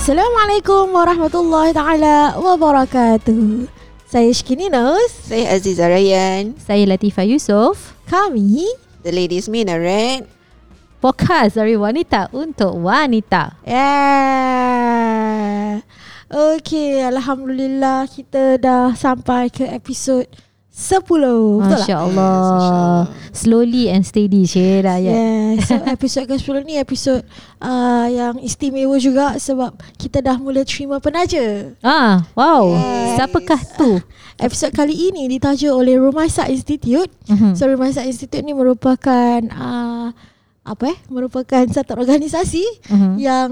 Assalamualaikum warahmatullahi taala wabarakatuh. Saya Shkininus. Saya Aziza Rayyan. Saya Latifah Yusof. Kami The Ladies Minaret. Podcast dari wanita untuk wanita. Yeah. Okay, Alhamdulillah kita dah sampai ke episod 10. Betul Masya? Allah. Yes, Masya Allah. Slowly and steady Cik Raya. Yeah, so episod ke-10 ni episod uh, yang istimewa juga sebab kita dah mula terima penaja. Ah, wow. Yes. Siapakah tu? Episod kali ini ditaja oleh Rumaisa Institute. Mhm. So Rumaisa Institute ni merupakan uh, apa eh? Merupakan satu organisasi Mhm. yang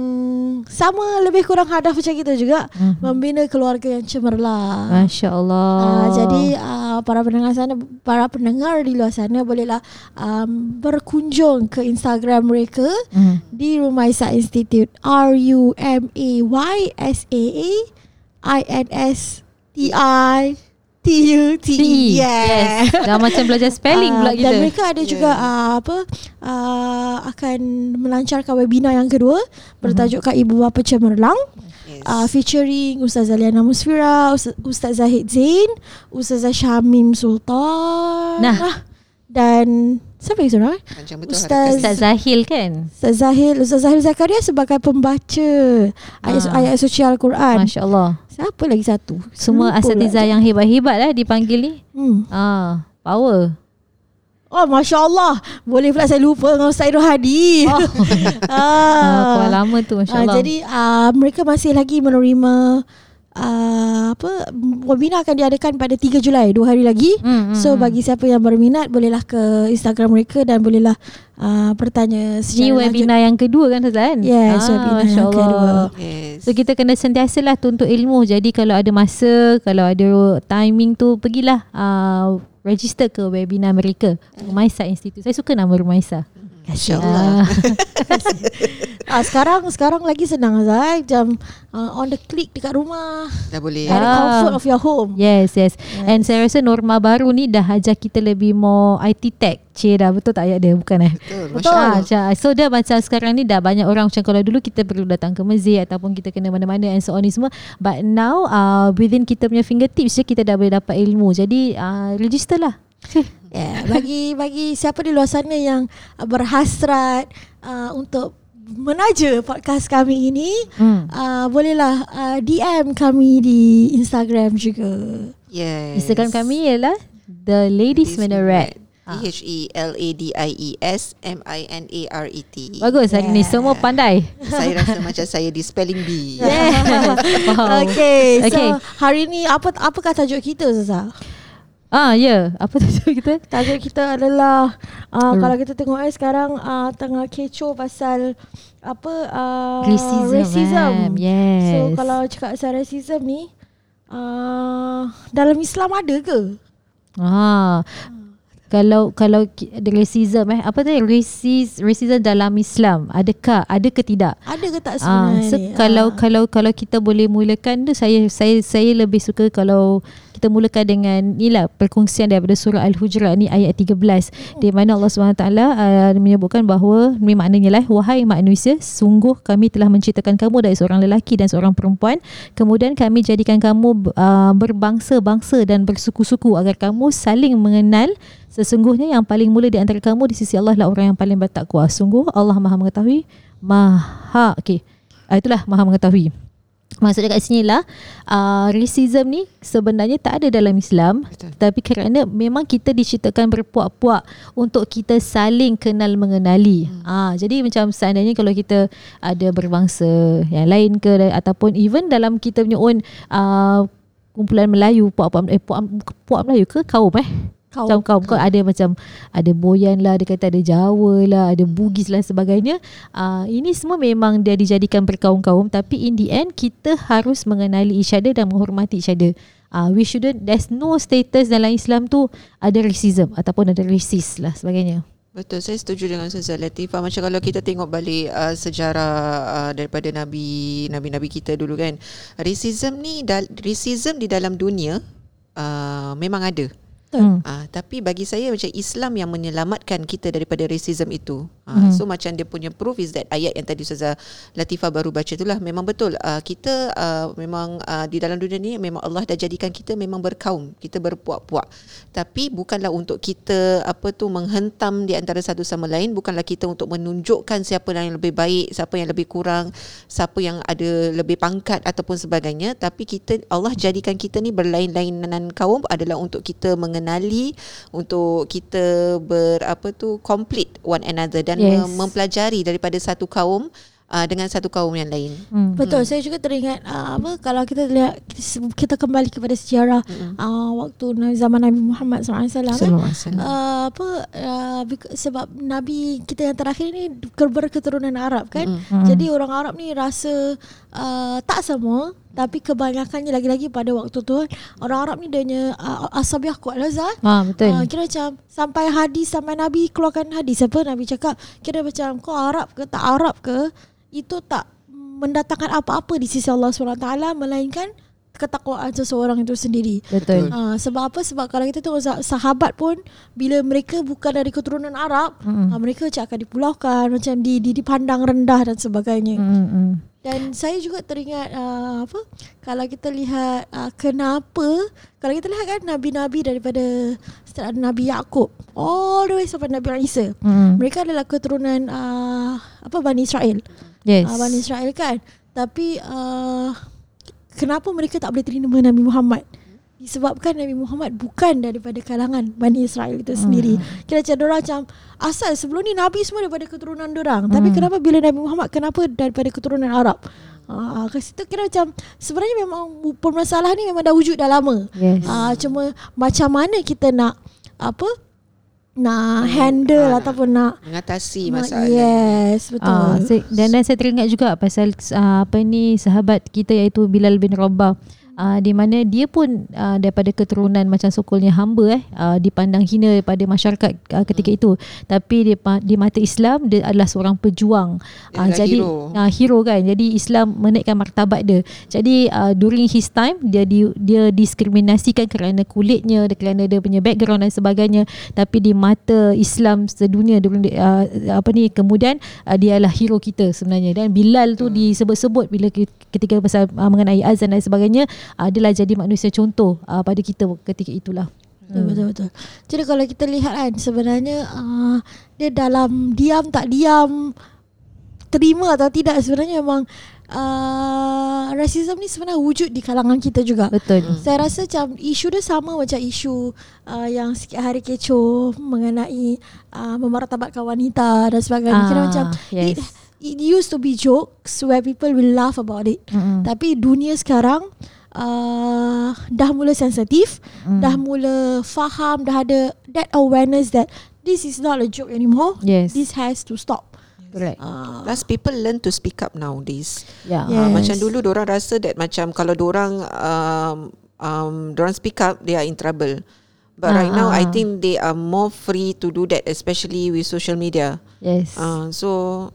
sama lebih kurang hadaf macam kita juga Mhm. membina keluarga yang cemerlang. Masya Allah. Uh, jadi uh, para pendengar sana para pendengar di luar sana bolehlah um, berkunjung ke Instagram mereka Mhm. di Rumaisa Institute R U M A Y S A A I N S T I T U T E. Yes. Dah macam belajar spelling Ah, pula kita. Dan mereka ada juga uh, apa uh, akan melancarkan webinar yang kedua bertajuk Kak Ibu Bapa Cemerlang Yes. uh, featuring Ustazah Liana Musfira, Ustaz, Ustaz Zahid Zain, Ustazah Syamim Sultan. Nah. Ah, dan siapa lagi seorang? eh? Macam betul Ustaz- Ustaz Zahil kan? Ustaz Zahil, Ustaz Zahil Zakaria sebagai pembaca ayat, Ah. ayat suci Al-Quran. Masya Allah. Siapa lagi satu? Semua Lupa asatiza pula. yang hebat-hebat lah dipanggil ni. Hmm. Ah, power. Oh, Masya Allah. Boleh pula saya lupa dengan Ustaz Irul Hadi. Oh. Ah, ah. lama tu Masya Ah, Allah. jadi uh, mereka masih lagi menerima uh, apa webinar akan diadakan pada 3 Julai, dua hari lagi. Hmm, hmm, So hmm. bagi siapa yang berminat bolehlah ke Instagram mereka dan bolehlah uh, bertanya Ni secara webinar yang kedua kan Ustaz kan? Yes, webinar Masya yang kedua. Yes. So kita kena sentiasa lah tuntut ilmu Jadi kalau ada masa Kalau ada timing tu Pergilah uh, Register ke webinar mereka Rumaisa Institute Saya suka nama Rumaisa Masya Allah. Ah, sekarang sekarang lagi senang Azai macam uh, on the click dekat rumah. Dah boleh. At the Ah. comfort of your home. Yes, yes And saya rasa norma baru ni Dah ajar kita lebih more IT tech Cik dah betul tak ayat dia Bukan eh Betul. Masya Betul. Allah. Ah, macam, so dia macam sekarang ni dah banyak orang macam kalau dulu kita perlu datang ke masjid ataupun kita kena mana-mana and so on ni semua but now uh, within kita punya fingertips je kita dah boleh dapat ilmu jadi uh, register lah Yeah, bagi bagi siapa di luar sana yang uh, berhasrat uh, untuk menaja podcast kami ini, hmm. uh, bolehlah uh, DM kami di Instagram juga. Yes. Instagram kami ialah The Ladies Minaret Ah. T-H-E-L-A-D-I-E-S M-I-N-A-R-E-T Bagus hari ni Yeah. semua pandai Saya rasa macam saya di spelling bee Yes wow. Okay, so Okay. hari ni apa apakah tajuk kita Zaza? Ah ya yeah. Apa tajuk kita Tajuk kita adalah uh, Hmm. kalau kita tengok eh sekarang uh, tengah kecoh pasal apa uh, Racism, racism. ma'am. Yes So kalau cakap pasal racism ni uh, dalam Islam ada ke? Ah. Kalau kalau racism eh apa tu racis racism dalam Islam adakah ada ke tidak? Ada ke tak Ah, sebenarnya? so ni? kalau Ah. kalau kalau kita boleh mulakan tu saya saya saya lebih suka kalau kita mulakan dengan inilah perkongsian daripada surah Al-Hujurat ni ayat 13 di mana Allah SWT uh, menyebutkan bahawa ni maknanya lah wahai manusia sungguh kami telah menciptakan kamu dari seorang lelaki dan seorang perempuan. Kemudian kami jadikan kamu uh, berbangsa-bangsa dan bersuku-suku agar kamu saling mengenal sesungguhnya yang paling mula di antara kamu. Di sisi Allah lah orang yang paling bertakwa. Sungguh Allah Maha mengetahui Maha okey uh, itulah Maha mengetahui Maksudnya kat sini lah uh, Racism ni sebenarnya tak ada dalam Islam Betul. Tapi kerana memang kita diciptakan berpuak-puak Untuk kita saling kenal mengenali hmm. uh, Jadi macam seandainya kalau kita ada berbangsa yang lain ke Ataupun even dalam kita punya own uh, Kumpulan Melayu Puak-puak eh, puak, puak Melayu ke kaum eh Kau, macam kau kau ada macam ada boyan lah, dia kata ada Jawa lah, ada Bugis lah sebagainya. Uh, ini semua memang dia dijadikan berkaum-kaum tapi in the end kita harus mengenali each other dan menghormati each other. Uh, we shouldn't there's no status dalam Islam tu ada racism ataupun ada racist lah sebagainya. Betul, saya setuju dengan Ustazah Latifah. Macam kalau kita tengok balik uh, sejarah uh, daripada nabi nabi-nabi kita dulu kan. Racism ni dal- racism di dalam dunia uh, memang ada. Betul. Hmm. Ah, tapi bagi saya macam Islam yang menyelamatkan kita daripada racism itu. Uh, so macam dia punya proof is that ayat yang tadi Ustazah Latifah baru baca itulah memang betul. Uh, kita uh, memang uh, di dalam dunia ni memang Allah dah jadikan kita memang berkaum, kita berpuak-puak. Tapi bukanlah untuk kita apa tu menghentam di antara satu sama lain, bukanlah kita untuk menunjukkan siapa yang lebih baik, siapa yang lebih kurang, siapa yang ada lebih pangkat ataupun sebagainya, tapi kita Allah jadikan kita ni berlain-lainan kaum adalah untuk kita mengenali, untuk kita ber apa tu complete one another dan Yes. yes. mempelajari daripada satu kaum uh, dengan satu kaum yang lain. Hmm. Betul. Saya juga teringat uh, apa kalau kita lihat kita kembali kepada sejarah uh, waktu zaman Nabi Muhammad SAW kan. Uh, apa uh, sebab nabi kita yang terakhir ni ke- berketurunan Arab kan. Mm-mm. Jadi orang Arab ni rasa uh, tak semua tapi kebanyakannya lagi-lagi pada waktu tu orang Arab ni dia uh, asabiah kuat lah Zat. Ah betul. Uh, kira macam sampai hadis sampai Nabi keluarkan hadis apa Nabi cakap kira macam kau Arab ke tak Arab ke itu tak mendatangkan apa-apa di sisi Allah SWT melainkan ketakwaan seseorang itu sendiri. betul. Uh, sebab apa? Sebab kalau kita tengok sah- sahabat pun bila mereka bukan dari keturunan Arab, Mm-mm. uh, mereka macam akan dipulaukan, macam di, di dipandang rendah dan sebagainya. Hmm. Dan saya juga teringat uh, apa kalau kita lihat uh, kenapa kalau kita lihat kan nabi-nabi daripada ada Nabi Yakub all the way sampai Nabi Isa. Hmm. Mereka adalah keturunan uh, apa Bani Israel. Yes. Uh, Bani Israel kan. Tapi uh, kenapa mereka tak boleh terima Nabi Muhammad? Disebabkan Nabi Muhammad bukan daripada kalangan Bani Israel itu sendiri. Kira macam orang macam asal sebelum ni Nabi semua daripada keturunan orang. Tapi kenapa bila Nabi Muhammad kenapa daripada keturunan Arab? Ah, kat situ kira macam sebenarnya memang permasalahan ni memang dah wujud dah lama. Yes. Ah, cuma macam mana kita nak apa? Nak handle Ah, ataupun nak Mengatasi masalah. Yes, betul. Ah, saya, dan, dan saya teringat juga pasal uh, apa ni sahabat kita iaitu Bilal bin Rabah. Uh, di mana dia pun uh, daripada keturunan macam sokolnya hamba eh uh, dipandang hina daripada masyarakat uh, ketika itu. Tapi pa- di mata Islam dia adalah seorang pejuang. Dia uh, jadi hero. uh, hero kan. Jadi Islam menaikkan martabat dia. Jadi uh, during his time dia di, dia diskriminasikan kerana kulitnya kerana dia punya background dan sebagainya. Tapi di mata Islam sedunia during dia, uh, apa ni kemudian uh, dia adalah hero kita sebenarnya. Dan Bilal tu disebut-sebut bila ketika pasal uh, mengenai azan dan sebagainya adalah jadi manusia contoh uh, pada kita ketika itulah Betul, betul, betul. Jadi kalau kita lihat kan sebenarnya uh, dia dalam diam tak diam terima atau tidak sebenarnya memang uh, rasism ni sebenarnya wujud di kalangan kita juga. betul Saya rasa macam isu dia sama macam isu uh, yang sikit hari kecoh mengenai uh, memartabatkan wanita dan sebagainya. Kira Ah, macam yes. it, it used to be jokes where people will laugh about it. Mm-mm. Tapi dunia sekarang uh, dah mula sensitif, Mm. dah mula faham, dah ada that awareness that this is not a joke anymore. yes This has to stop. correct Uh, Plus people learn to speak up nowadays. yeah. Uh, Yes. macam dulu orang rasa that macam kalau orang um, um, orang speak up they are in trouble. But Ah, right now ah, I ah. think they are more free to do that especially with social media. Yes Uh, so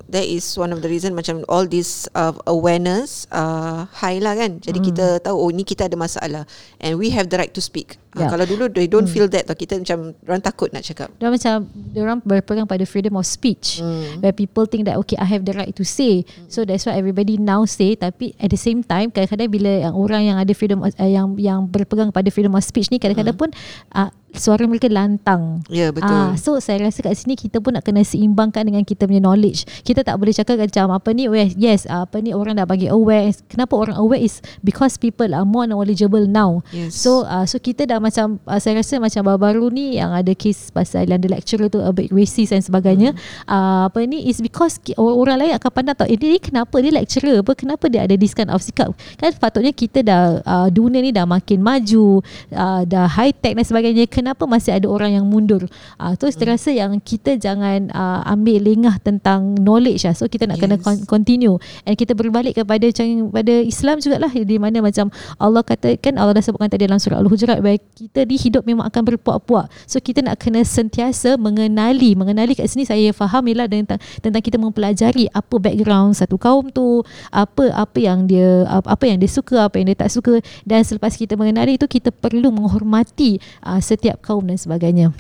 that is one of the reason macam all this uh, awareness uh, high lah kan. Jadi Hmm. kita tahu oh ni kita ada masalah and we have the right to speak. Uh, Yeah. kalau dulu they don't feel that tau kita macam orang takut nak cakap. dia macam dia orang berpegang pada freedom of speech Hmm. where people think that okay I have the right to say so that's why everybody now say tapi at the same time kadang-kadang bila yang orang yang ada freedom of- uh, yang yang berpegang pada freedom of speech ni kadang-kadang pun uh, suara mereka lantang Ya yeah, betul. Ah, so saya rasa kat sini kita pun nak kena seimbangkan dengan kita punya knowledge. Kita tak boleh cakap macam apa ni yes apa ni orang dah bagi aware. Kenapa orang aware is because people are more knowledgeable now. Yes. So uh, so kita dah macam uh, saya rasa macam baru-baru ni yang ada kes pasal yang the lecturer tu a bit racist dan sebagainya. Uh, apa ni is because orang, orang lain akan pandang tau eh, dia ni kenapa dia lecturer apa kenapa dia ada this kind of sikap. Kan patutnya kita dah uh, dunia ni dah makin maju, uh, dah high tech dan sebagainya. Kenapa masih ada orang yang mundur? Uh, tu saya rasa yang kita jangan uh, ambil lengah tentang knowledge lah. So kita nak kena Yes. con- continue and kita berbalik kepada macam pada Islam jugalah di mana macam Allah kata kan Allah dah sebutkan tadi dalam surah Al-Hujurat bahawa kita di hidup memang akan berpuak-puak. So kita nak kena sentiasa mengenali, mengenali kat sini saya faham ialah tentang tentang kita mempelajari apa background satu kaum tu, apa apa yang dia apa, apa yang dia suka, apa yang dia tak suka dan selepas kita mengenali itu kita perlu menghormati uh, setiap kaum dan sebagainya.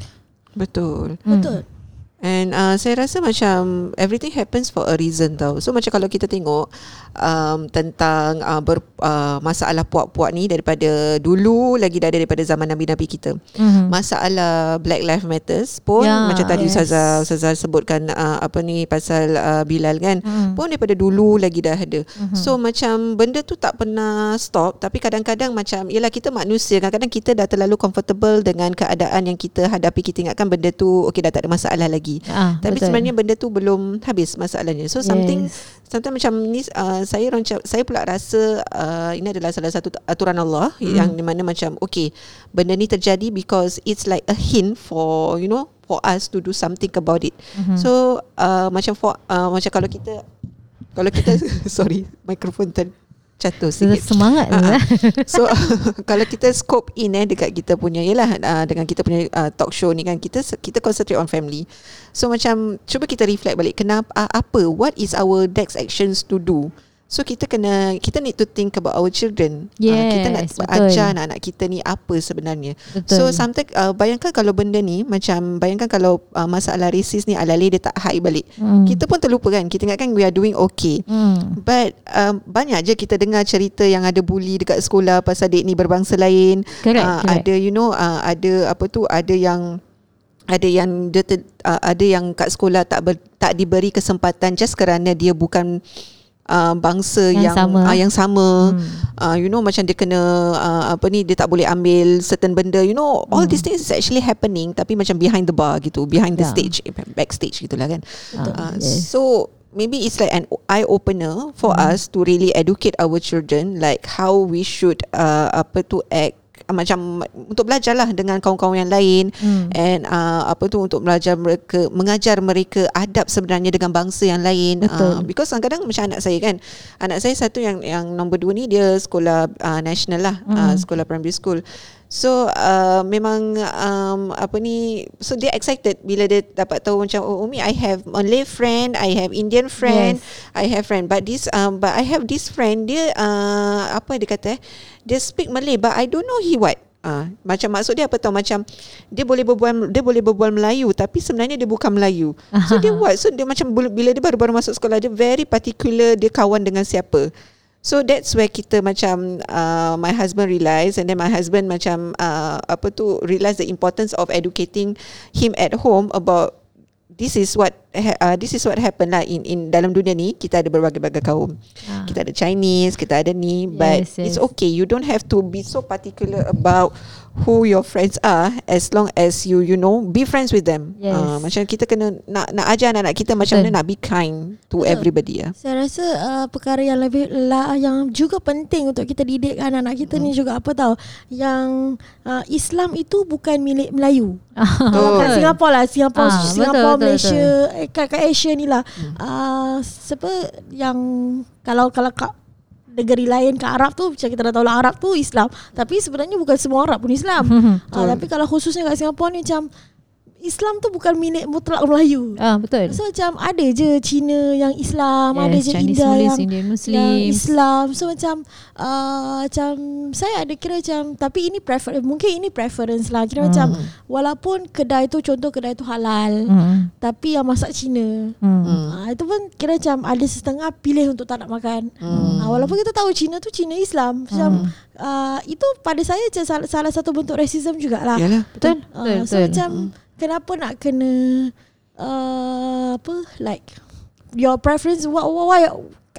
Betul. Hmm. Betul. And uh, saya rasa macam everything happens for a reason tau. So macam kalau kita tengok um, tentang uh, ber, uh, masalah puak-puak ni daripada dulu lagi dah daripada zaman nabi-nabi kita. Mhm. Masalah Black Lives Matters pun Ya, macam tadi yes. Ustazah Ustazah sebutkan uh, apa ni pasal uh, Bilal kan. Mhm. Pun daripada dulu lagi dah ada. Mhm. So macam benda tu tak pernah stop tapi kadang-kadang macam yalah kita manusia kadang-kadang kita dah terlalu comfortable dengan keadaan yang kita hadapi kita ingatkan benda tu okey dah tak ada masalah lagi. Ah, Tapi betul. sebenarnya benda tu belum habis masalahnya. So something Yes. something macam ni uh, saya macam saya pula rasa uh, ini adalah salah satu aturan Allah mm. yang di mana macam okay benda ni terjadi because it's like a hint for you know for us to do something about it. Mhm. So uh, macam for uh, macam kalau kita kalau kita sorry mikrofon ter jatuh sikit. Semangat Ah, ah. lah. So kalau kita scope in eh dekat kita punya yalah uh, dengan kita punya uh, talk show ni kan kita kita concentrate on family. So macam cuba kita reflect balik kenapa uh, apa what is our next actions to do. So kita kena kita need to think about our children. Ah, kita nak Yes, betul. ajar anak-anak kita ni apa sebenarnya. Betul. So sometimes uh, bayangkan kalau benda ni macam bayangkan kalau uh, masalah rasis ni alali dia tak hide balik. Hmm. Kita pun terlupa kan. Kita ingatkan we are doing okay. Hmm. But um, banyak je kita dengar cerita yang ada bully dekat sekolah pasal dek ni berbangsa lain. Correct, Ah, correct. Ada you know uh, ada apa tu ada yang ada yang dia ter, uh, ada yang kat sekolah tak ber, tak diberi kesempatan just kerana dia bukan uh, bangsa Yang yang sama. Uh, yang sama. Hmm. Uh, you know macam dia kena uh, apa ni dia tak boleh ambil certain benda you know all Hmm. these things is actually happening tapi macam behind the bar gitu behind the stage backstage gitulah kan Betul. uh, Yes. so maybe it's like an eye opener for Hmm. us to really educate our children like how we should uh, apa tu act macam untuk belajarlah dengan kawan-kawan yang lain Hmm. and uh, apa tu untuk belajar mereka mengajar mereka adab sebenarnya dengan bangsa yang lain Betul. Uh, because kadang-kadang macam anak saya kan anak saya satu yang yang nombor dua ni dia sekolah uh, national lah Hmm. uh, sekolah primary school so uh, memang um, apa ni so dia excited bila dia dapat tahu macam oh Umi I have Malay friend I have Indian friend Yes. I have friend but this um, but I have this friend dia uh, apa dia kata eh dia speak Malay but I don't know he what Ah, macam maksud dia apa tahu macam dia boleh berbual dia boleh berbual Melayu tapi sebenarnya dia bukan Melayu. So dia what? So dia macam bila dia baru-baru masuk sekolah dia very particular dia kawan dengan siapa. So that's where kita macam uh, my husband realise and then my husband macam uh, apa tu realise the importance of educating him at home about this is what ha- uh, this is what happen lah in in dalam dunia ni kita ada berbagai-bagai kaum. Ah. Kita ada Chinese, kita ada ni but Yes, yes. it's okay you don't have to be so particular about who your friends are as long as you you know be friends with them. Yes. Uh, macam kita kena nak nak ajar anak-anak kita macam Betul. mana nak be kind to Betul. everybody ya. Saya rasa uh, perkara yang lebih lah, yang juga penting untuk kita didik anak-anak kita Hmm. ni juga apa tahu yang uh, Islam itu bukan milik Melayu. Betul. Kat Singapura lah Singapura, Ah, Singapura betul, betul, Malaysia eh, kat, kat Asia ni lah Hmm. uh, Siapa yang Kalau kalau kat negeri lain kat Arab tu Macam kita dah tahu lah Arab tu Islam Tapi sebenarnya bukan semua Arab pun Islam uh, Betul. Tapi kalau khususnya kat Singapura ni macam Islam tu bukan milik mutlak Melayu Ah betul. So macam ada je Cina yang Islam, ada je Chinese India Muslims, yang Indian yang Muslims. Islam. So macam uh, macam saya ada kira macam tapi ini prefer mungkin ini preference lah. Kira Hmm. macam walaupun kedai tu contoh kedai tu halal, Hmm. tapi yang masak Cina. Hmm. Hmm. Ah itu pun kira macam ada setengah pilih untuk tak nak makan. Hmm. Ah, walaupun kita tahu Cina tu Cina Islam. Macam uh, itu pada saya macam salah, salah satu bentuk racism jugalah. Yalah. Betul. Uh, Betul. so betul. macam kenapa nak kena uh, apa like your preference why, why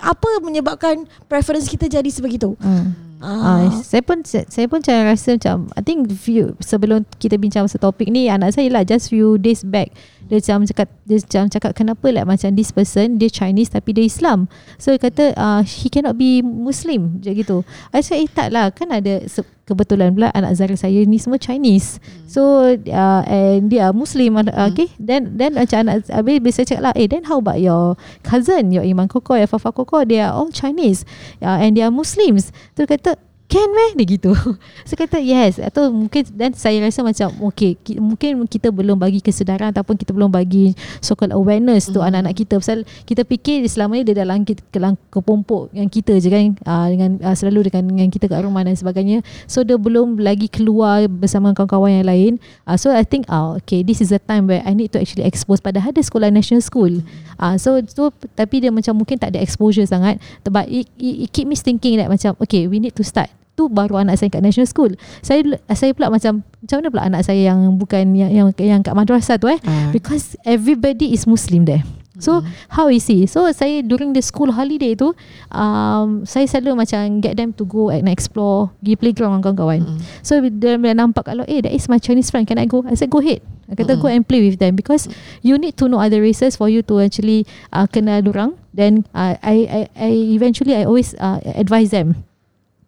apa menyebabkan preference kita jadi sebegitu? Hmm. Ah, Ah, saya pun saya, saya pun macam rasa macam I think few, sebelum kita bincang pasal topik ni anak saya lah just few days back dia macam cakap dia macam cakap kenapa like macam this person dia Chinese tapi dia Islam so dia kata uh, he cannot be Muslim je gitu I said eh tak lah kan ada se- kebetulan pula anak Zara saya ni semua Chinese. So uh, and dia Muslim uh, okay then then macam anak habis saya cakap lah eh then how about your cousin your Iman Koko your Fafa Koko? They are all Chinese uh, and they are Muslims. Tu kata can meh? Dia gitu. Saya kata yes. Atau mungkin dan saya rasa macam okay ki, mungkin kita belum bagi kesedaran ataupun kita belum bagi so called awareness tu anak-anak kita. Pasal kita fikir selama ni dia dalam ke, ke, kepompok yang kita je kan. Uh, dengan uh, selalu dengan dengan kita kat rumah dan sebagainya. So dia belum lagi keluar bersama kawan-kawan yang lain. Uh, so I think oh, okay this is the time where I need to actually expose. Padahal ada sekolah national school. Uh, so so tapi dia macam mungkin tak ada exposure sangat. But it, it, it keep me thinking that macam okay we need to start tu baru anak saya kat national school. Saya saya pula macam macam mana pula anak saya yang bukan yang yang, yang kat madrasah tu eh Ah. because everybody is muslim there. So Hmm. how is he? So saya during the school holiday tu um, saya selalu macam get them to go and explore pergi playground dengan kawan-kawan. Mm. So dia bila nampak kalau eh that is my Chinese friend can I go? I said go ahead. I kata Mm-mm. go and play with them because you need to know other races for you to actually uh, kenal orang. Then uh, I, I I eventually I always uh, advise them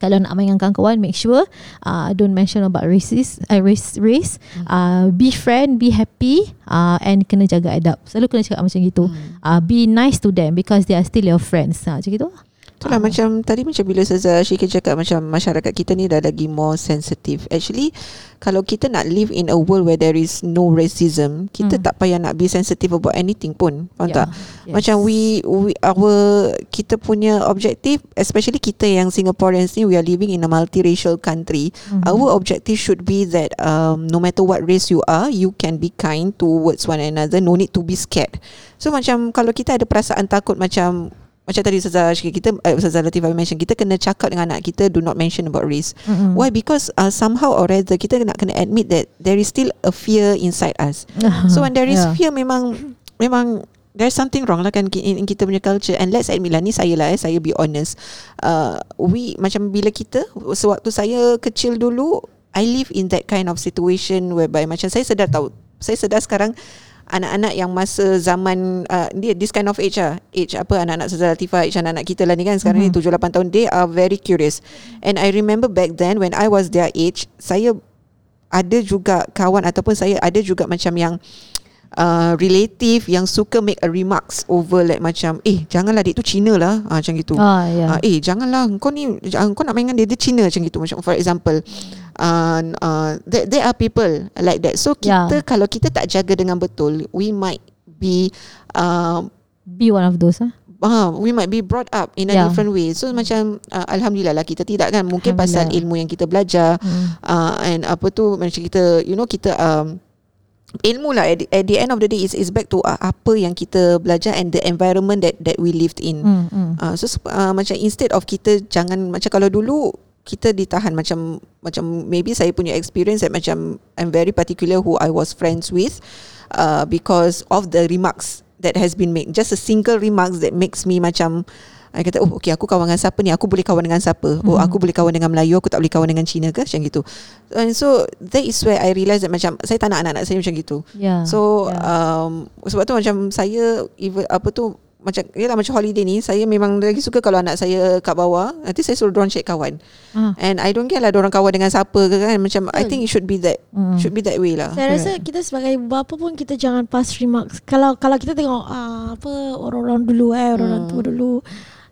kalau nak main dengan kawan-kawan make sure uh, don't mention about races uh, race race. Uh, be friend be happy uh, and kena jaga adab. Selalu kena cakap macam gitu. Hmm. uh, be nice to them because they are still your friends. Uh, macam gitu Itulah Ah. macam tadi macam bila Ustazah Syikir cakap macam masyarakat kita ni dah lagi more sensitive. Actually kalau kita nak live in a world where there is no racism, kita Hmm. tak payah nak be sensitive about anything pun. Faham Yeah. tak? Macam we, we our kita punya objective especially kita yang Singaporeans ni we are living in a multiracial country. Mhm. Our objective should be that um, no matter what race you are, you can be kind towards one another. No need to be scared. So macam kalau kita ada perasaan takut macam macam tadi Ustazah kita uh, Ustazah Latifah mention kita kena cakap dengan anak kita do not mention about race. Mm-mm. Why? Because uh, somehow or rather kita nak kena admit that there is still a fear inside us. So when there is Yeah. fear memang memang there's something wrong lah kan in, in kita punya culture and let's admit lah ni saya lah eh saya be honest uh, we macam bila kita sewaktu saya kecil dulu I live in that kind of situation whereby macam saya sedar tahu saya sedar sekarang anak-anak yang masa zaman uh, dia this kind of age lah age apa anak-anak Ustazah Latifah age anak-anak kita lah ni kan sekarang Mhm. ni 7 8 tahun they are very curious and I remember back then when I was their age saya ada juga kawan ataupun saya ada juga macam yang uh, relative yang suka make a remarks over like macam eh janganlah dia tu Cina lah uh, macam gitu. ah yeah. Uh, eh janganlah kau ni uh, kau nak main dengan dia dia Cina macam gitu macam for example uh, uh, there, there are people like that so Yeah. kita kalau kita tak jaga dengan betul we might be uh, be one of those ah uh, we might be brought up in a Yeah. different way so macam uh, alhamdulillah lah kita tidak kan mungkin pasal ilmu yang kita belajar mm. uh, and apa tu macam kita you know kita um, ilmu lah at the, at the end of the day is is back to uh, apa yang kita belajar and the environment that that we lived in. Mm, mm. Uh, so uh, macam instead of kita jangan macam kalau dulu kita ditahan. Macam macam maybe saya punya experience that macam I'm very particular who I was friends with uh, because of the remarks that has been made. Just a single remarks that makes me macam I kata oh okay aku kawan dengan siapa ni? Aku boleh kawan dengan siapa? Oh Mhm. aku boleh kawan dengan Melayu? Aku tak boleh kawan dengan Cina ke? Macam gitu. And so that is where I realise that macam saya tak nak anak-anak saya macam gitu. Yeah. So yeah. um, sebab tu macam saya even apa tu macam yalah macam holiday ni saya memang lagi suka kalau anak saya kat bawah nanti saya suruh dorang check kawan ah. and I don't care lah dorang kawan dengan siapa ke kan macam I Betul. think it should be that Mm. should be that way lah Saya rasa kita sebagai bapa pun kita jangan pass remarks. Kalau kalau kita tengok uh, apa orang-orang dulu eh, orang-orang Hmm. tua dulu.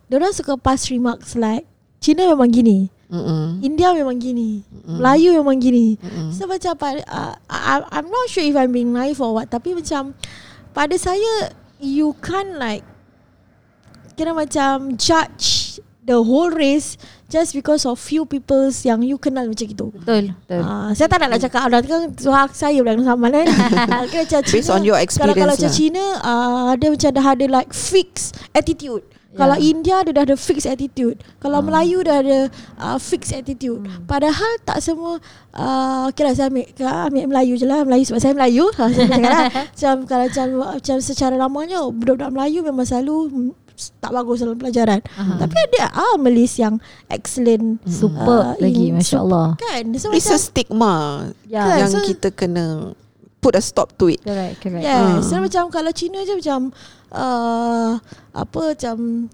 Diorang suka pass remarks like Cina memang gini, Mm-mm. India memang gini, Mm-mm. Melayu memang gini. Mm-mm. So macam uh, I, I'm not sure if I'm being naive or what Tapi macam Pada saya You can't like Kira macam Judge The whole race Just because of few peoples Yang you kenal macam gitu betul betul Uh, saya tak nak nak cakap Nanti kan suara saya pula yang sama kan Kira macam Cina based on your Kalau experience kalau macam lah Cina uh, Dia macam dah ada like Fixed attitude Yeah. Kalau India dia dah ada fixed attitude Kalau Ah. Melayu dah ada uh, fixed attitude Hmm. Padahal tak semua uh, Okay lah saya ambil, ambil Melayu je lah Melayu sebab saya Melayu Ha, saya cakap lah. macam, Kalau macam, macam secara lamanya Budak-budak Melayu memang selalu tak bagus dalam pelajaran. Aha. Tapi ada ah Melis yang excellent Ah, lagi in- Masya Allah Kan? So it's macam a stigma Ya. Yang so- kita kena put a stop to it. Correct correct. Yeah, Ah. so macam kalau Cina je macam uh, apa macam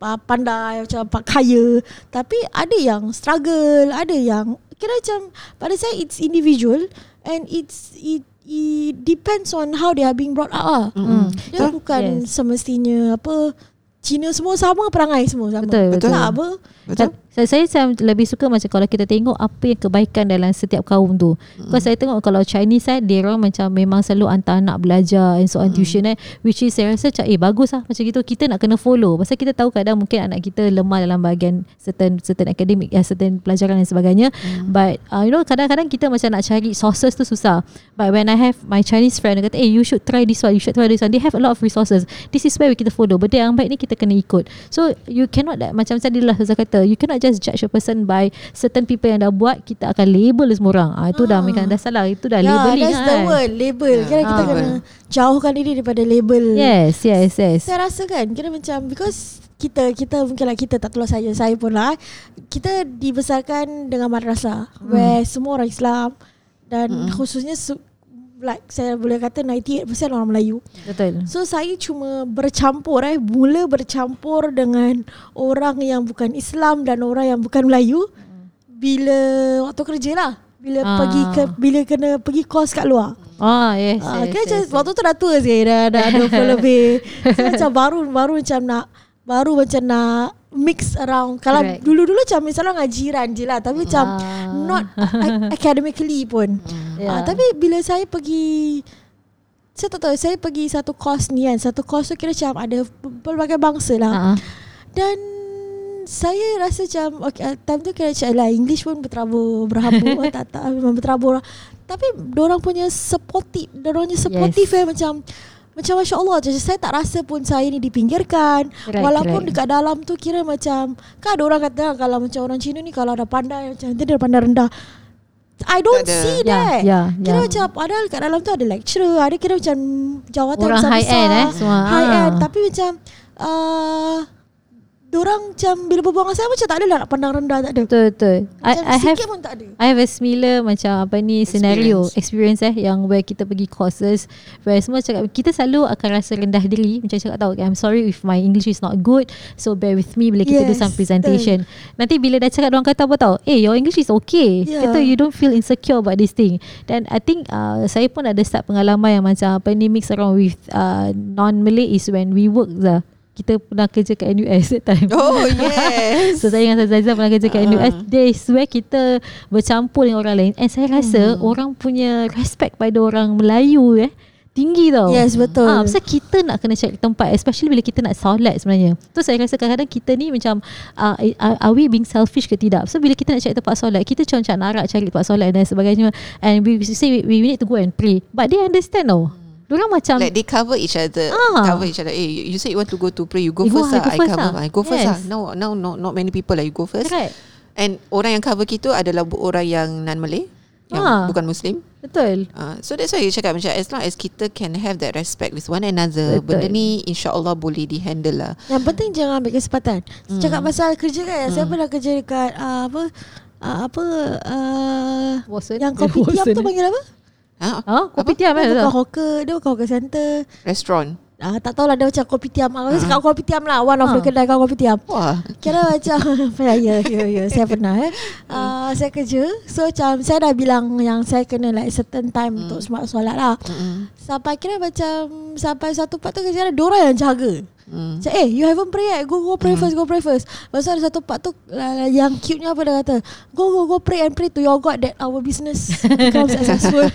uh, pandai macam pak kaya. Tapi ada yang struggle, ada yang kira macam pada saya it's individual and it's it it depends on how they are being brought up lah. Mm. Dia Betul. bukan Yes. semestinya apa Cina semua sama perangai semua sama. Betul, betul. Tak apa. betul saya, saya saya lebih suka macam kalau kita tengok apa yang kebaikan dalam setiap kaum tu. Mm. Because saya tengok kalau Chinese side dia orang macam memang selalu hantar anak belajar and so on mm. tuition eh which is saya rasa macam eh bagus lah macam gitu kita nak kena follow. Pasal kita tahu kadang mungkin anak kita lemah dalam bahagian certain certain academic ya certain pelajaran dan sebagainya. Mm. But uh, you know kadang-kadang kita macam nak cari sources tu susah. But when I have my Chinese friend dia kata eh you should try this one, you should try this one. They have a lot of resources. This is where kita follow. Benda yang baik ni kita kena ikut. So you cannot that, macam tadi lah saya kata you cannot just judge a person by certain people yang dah buat kita akan label semua orang. Ah itu dah mereka dah salah. Itu dah yeah, labeling that's kan. the word label yeah. Kira kita Ah. kena jauhkan diri daripada label Yes, yes, yes. Saya rasa kan Kira macam Because kita kita mungkin lah kita tak tahu saya saya pun lah kita dibesarkan dengan madrasah hmm. where semua orang Islam dan hmm. khususnya su- like saya boleh kata 98% orang Melayu Betul. So saya cuma bercampur eh Mula bercampur dengan Orang yang bukan Islam Dan orang yang bukan Melayu Bila Waktu kerja lah Bila Ah. pergi ke Bila kena pergi kos kat luar Ah, yes, Ah, yes, yes, yes. waktu tu dah tua sih dah dah 20 lebih. So macam baru baru macam nak baru macam nak mix around. Kalau Correct. dulu-dulu macam misalnya ngajiran je lah tapi macam Ah. not academically pun. Yeah. Ah, tapi bila saya pergi saya tak tahu saya pergi satu course ni kan satu course tu kira macam ada pelbagai bangsa lah Ah, ah. dan saya rasa macam okay, uh, time tu kira macam lah English pun berterabur berhabur tak tak memang berterabur lah. Tapi orang punya supportive, orang punya supportive yes. eh macam macam Masya Allah je Saya tak rasa pun saya ni dipinggirkan Correct, Walaupun correct. dekat dalam tu kira macam Kan ada orang kata Kalau macam orang Cina ni Kalau dah pandai Macam nanti dia pandai rendah I don't ada. see Ya, that ya, Kira ya. macam Padahal kat dalam tu ada lecturer Ada kira macam Jawatan Orang besar-besar high end, eh, semua. High Ah. end Tapi macam uh, Diorang macam Bila berbual dengan saya Macam tak ada lah nak pandang rendah Tak ada. Betul, betul. I, Macam I have pun tak ada. I have a similar macam apa ni scenario experience eh yang where kita pergi courses where semua cakap kita selalu akan rasa rendah diri. Macam cakap tahu I'm sorry if my English is not good so bear with me bila kita do Yes, some presentation. nanti bila dah cakap orang kata apa tahu eh your English is okay. Yeah. kata you don't feel insecure about this thing. Dan I think uh, saya pun ada start pengalaman yang macam apa ni mix around with uh, non Malay is when we work lah kita pernah kerja kat NUS that time. Oh yes. So saya dengan Zaza pernah kerja kat Ah. NUS There is where kita bercampur dengan orang lain. And saya rasa Hmm. orang punya respect pada orang Melayu eh Tinggi tau. Yes betul. Ah, pasal kita nak kena cari tempat Especially bila kita nak solat sebenarnya. Tu saya rasa kadang-kadang kita ni macam uh, Are we being selfish ke tidak? So bila kita nak cari tempat solat Kita macam narak cari tempat solat dan sebagainya. And we say we, we need to go and pray. But they understand tau Diorang macam Like they cover each other Ah. Cover each other Eh you, you say you want to go to pray You go You go, first I lah go I first cover lah. I go first Yes. lah Now, now not, not many people lah You go first Correct And orang yang cover kita Adalah orang yang non-Malay Yang Ah. bukan Muslim Betul Uh, so that's why you cakap macam as long as kita can have that respect with one another, Betul. benda ni insya-Allah boleh dihandle lah. Yang penting jangan ambil kesempatan Hmm. Cakap pasal kerja kan Saya pernah kerja dekat uh, Apa uh, Apa uh, Yang kopi tiam tu panggil apa? Ha? Ha? Kopi tiam Dia eh bukan hawker Dia bukan hawker center Restaurant. Ah, tak tahulah dia macam kopi tiam. Aku cakap kopi tiam lah. One of Ah. the kedai kau kopi tiam. Wah. Kira macam Ya ya ya Saya pernah eh uh, Saya kerja So macam Saya dah bilang Yang saya kena like Certain time Untuk semak solat lah Mm-mm. Sampai kira macam Sampai satu part tu Kerja ada Diorang yang jaga Mm. Macam eh you haven't pray yet Go go pray first Go pray first. Lepas tu ada satu part tu uh, Yang cute nya apa dia kata? Go go go pray and pray to your God That our business Becomes successful.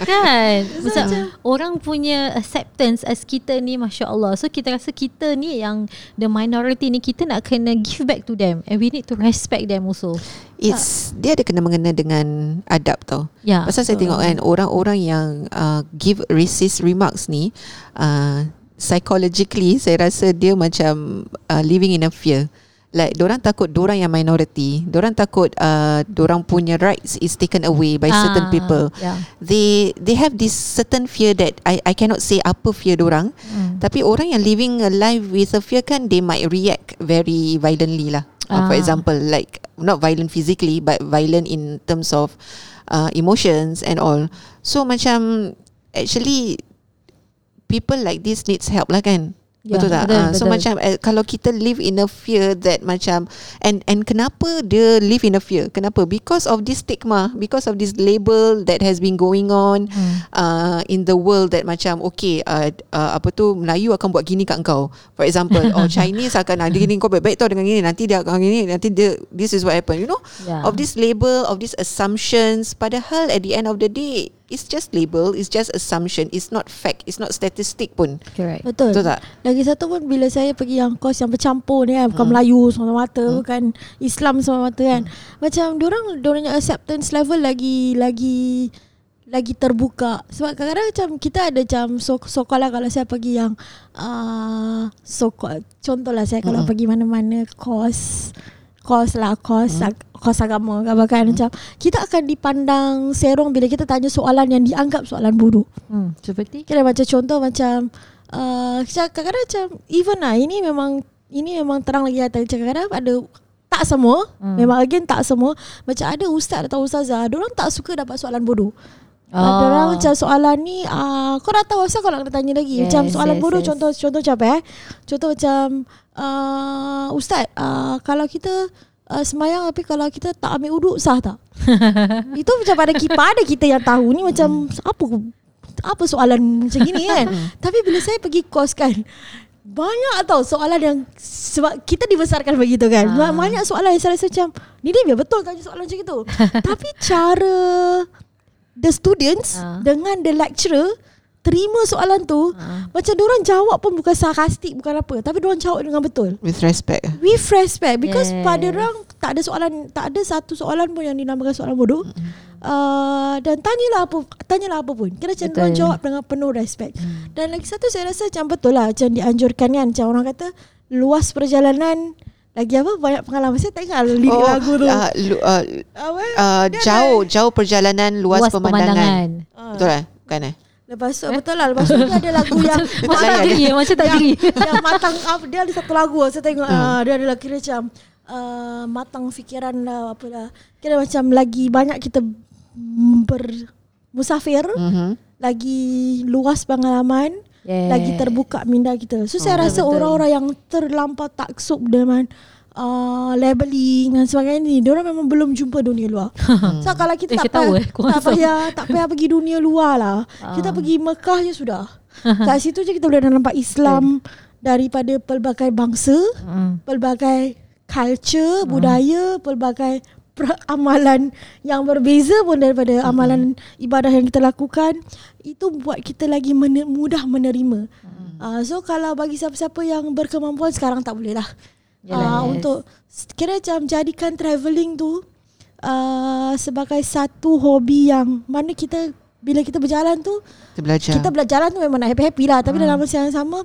Kan? Macam orang punya acceptance as kita ni Masya Allah. So kita rasa kita ni yang The minority ni Kita nak kena give back to them And we need to respect them also. It's dia ada kena mengena dengan adab tau. Ya. Pasal saya tengok kan orang-orang yang uh, give racist remarks ni uh, psychologically saya rasa dia macam uh, living in a fear. Like orang takut orang yang minority, orang takut uh, orang punya rights is taken away by certain Ah, people. yeah. They they have this certain fear that I I cannot say apa fear orang. Mm. Tapi orang yang living a life with a fear kan they might react very violently lah. Uh, for Ah. example, like not violent physically but violent in terms of uh, emotions and all. So macam actually people like this needs help lah kan. Ya, betul tak? betul, Ah, so betul. macam eh, kalau kita live in a fear that macam and and kenapa dia live in a fear? Kenapa? Because of this stigma, because of this label that has been going on Hmm. uh, in the world that macam okay uh, uh, apa tu Melayu akan buat gini kat engkau. For example, or Chinese akan ada gini kau baik-baik tau dengan gini nanti dia akan gini nanti dia this is what happen. You know? Ya. Of this label, of these assumptions padahal at the end of the day it's just label, it's just assumption, it's not fact, it's not statistic pun. Correct. Betul. Betul tak? Lagi satu pun bila saya pergi yang kos yang bercampur ni kan, bukan Melayu semata-mata, bukan Islam semata-mata kan. Macam diorang diorang acceptance level lagi lagi lagi terbuka sebab kadang-kadang macam kita ada macam so, so kalau kalau saya pergi yang uh, so contohlah saya kalau Mm-mm. pergi mana-mana kos kos lah kos ag- kos agama ke apa kan macam kita akan dipandang serong bila kita tanya soalan yang dianggap soalan bodoh Hmm, seperti? Kira macam contoh macam uh, kadang-kadang macam even lah ini memang ini memang terang lagi atas. Kadang-kadang ada tak semua hmm. memang again tak semua macam ada ustaz atau ustazah orang tak suka dapat soalan bodoh Oh. Ada orang macam soalan ni uh, Kau dah tahu asal kau nak kena tanya lagi Yes, Macam soalan yes, bodoh yes. Contoh contoh macam eh Contoh macam uh, Ustaz uh, Kalau kita uh, Semayang tapi kalau kita tak ambil uduk Sah tak? Itu macam pada kita Pada kita yang tahu Ni macam Apa apa soalan macam gini kan Tapi bila saya pergi kos kan banyak tau soalan yang sebab kita dibesarkan begitu kan. Ah. Banyak soalan yang saya rasa macam ni dia biar betul tanya soalan macam itu. Tapi cara the students Ah. dengan the lecturer terima soalan tu Ah. macam orang jawab pun bukan sarkastik bukan apa tapi orang jawab dengan betul. With respect. With respect because Yes. pada orang tak ada soalan tak ada satu soalan pun yang dinamakan soalan bodoh. Uh, dan tanyalah apa tanyalah apa pun. Kira macam Betul. orang jawab dengan penuh respect. Dan lagi satu saya rasa macam betul lah macam dianjurkan kan macam orang kata luas perjalanan lagi apa banyak pengalaman saya tengok lirik oh, lagu tu. Uh, lu, uh, apa? uh, jauh jauh perjalanan luas, luas pemandangan. pemandangan. Ah. Betul lah? Bukan eh? Lepas tu betul lah Lepas tu dia ada lagu yang Macam tak geri Macam tak yang, geri yang matang apa Dia ada satu lagu Saya tengok uh. Dia ada lagi kira macam uh, Matang fikiran lah Apa lah Kira macam lagi banyak kita Bermusafir Mm-hmm. Lagi luas pengalaman Yeah. Lagi terbuka minda kita So saya Oh, rasa betul. orang-orang yang Terlampau taksub dengan uh, Labeling dan sebagainya ni Diorang memang belum jumpa dunia luar So kalau kita Eh, tak payah, eh, korang tak payah tak payah pergi dunia luar lah. Kita Ah. pergi Mekah je sudah. Kat situ je kita boleh nampak Islam daripada pelbagai bangsa, Hmm. pelbagai culture, budaya, pelbagai amalan yang berbeza pun daripada amalan ibadah yang kita lakukan itu buat kita lagi mener- mudah menerima. Uh, so kalau bagi siapa-siapa yang berkemampuan sekarang tak boleh lah. Yalah, Uh, yes. untuk kira macam jadikan travelling tu uh, sebagai satu hobi yang mana kita bila kita berjalan tu Kita belajar. kita berjalan tu memang nak happy-happy lah tapi Hmm. dalam masa yang sama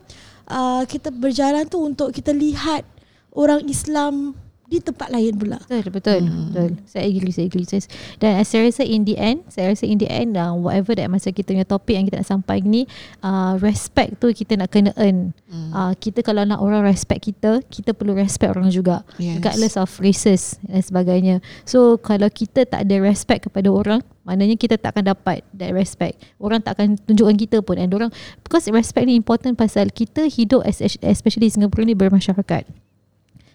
uh, kita berjalan tu untuk kita lihat orang Islam di tempat lain pula. Betul, betul, Hmm. betul. Saya agree, saya agree. Saya, dan saya rasa in the end, saya rasa in the end, uh, whatever that masa kita punya topik yang kita nak sampai ni, uh, respect tu kita nak kena earn. Hmm. Uh, kita kalau nak orang respect kita, kita perlu respect orang juga. Yes. Regardless of races dan sebagainya. So kalau kita tak ada respect kepada orang, maknanya kita tak akan dapat that respect. Orang tak akan tunjukkan kita pun. And orang, because respect ni important pasal kita hidup as- especially di Singapura ni bermasyarakat.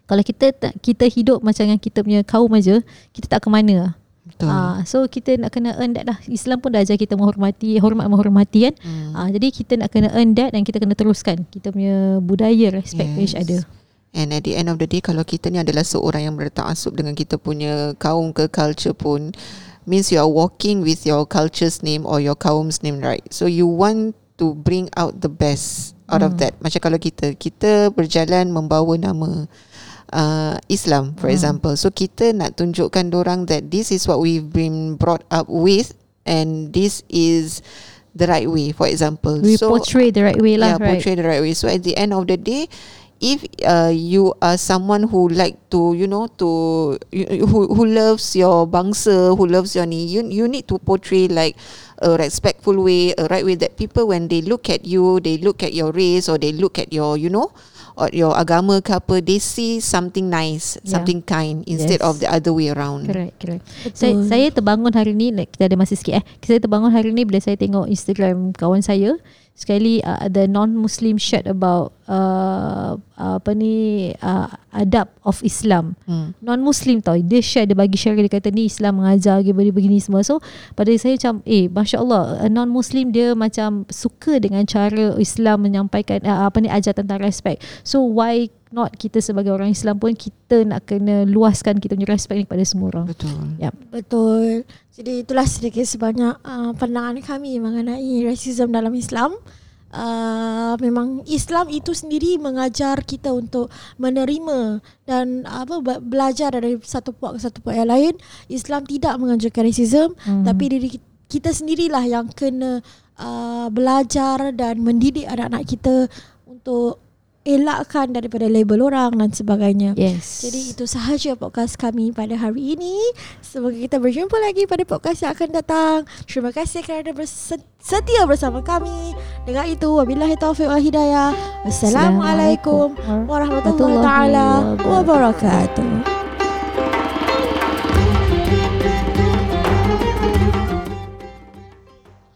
Kalau kita kita hidup macam yang kita punya kaum aja, kita tak ke mana. Betul. Ah, so kita nak kena earn that lah. Islam pun dah ajar kita menghormati, hormat menghormati kan. Hmm. Ah, jadi kita nak kena earn that dan kita kena teruskan kita punya budaya respect yes. each other. And at the end of the day kalau kita ni adalah seorang yang bertaksub dengan kita punya kaum ke culture pun means you are walking with your culture's name or your kaum's name right. So you want to bring out the best out of Hmm. that. Macam kalau kita kita berjalan membawa nama uh, Islam for Hmm. example. So kita nak tunjukkan orang that this is what we've been brought up with and this is the right way for example. We so portray the right way lah, yeah, right? portray the right way. So at the end of the day, if uh, you are someone who like to, you know, to you- who who loves your bangsa, who loves your ni, you you need to portray like a respectful way, a right way that people when they look at you, they look at your race or they look at your, you know, or your agama ke apa, they see something nice, Yeah. something kind instead Yes. of the other way around. Correct, correct. Saya, saya terbangun hari ni, like, kita ada masa sikit eh. Saya terbangun hari ni bila saya tengok Instagram kawan saya. Sekali uh, the non-Muslim shared about uh, apa ni uh, adab of Islam. Hmm. Non-Muslim tau Dia share Dia bagi share Dia kata ni Islam mengajar Begini-begini semua So pada saya macam Eh Masya Allah Non-Muslim dia macam Suka dengan cara Islam menyampaikan uh, Apa ni Ajar tentang respect So why not Kita sebagai orang Islam pun Kita nak kena Luaskan kita punya respect ni Kepada semua orang Betul. Yep. Betul. Jadi itulah sedikit sebanyak uh, pandangan kami mengenai rasism dalam Islam. Uh, memang Islam itu sendiri mengajar kita untuk menerima dan apa be- belajar dari satu puak ke satu puak yang lain. Islam tidak menganjurkan rasism, Hmm. tapi diri kita sendirilah yang kena uh, belajar dan mendidik anak-anak kita untuk elakkan daripada label orang dan sebagainya. Yes Jadi itu sahaja podcast kami pada hari ini. Semoga kita berjumpa lagi pada podcast yang akan datang. Terima kasih kerana berse- setia bersama kami. Dengan itu, wabillahi taufiq wal hidayah. Wassalamualaikum warahmatullahi taala wabarakatuh.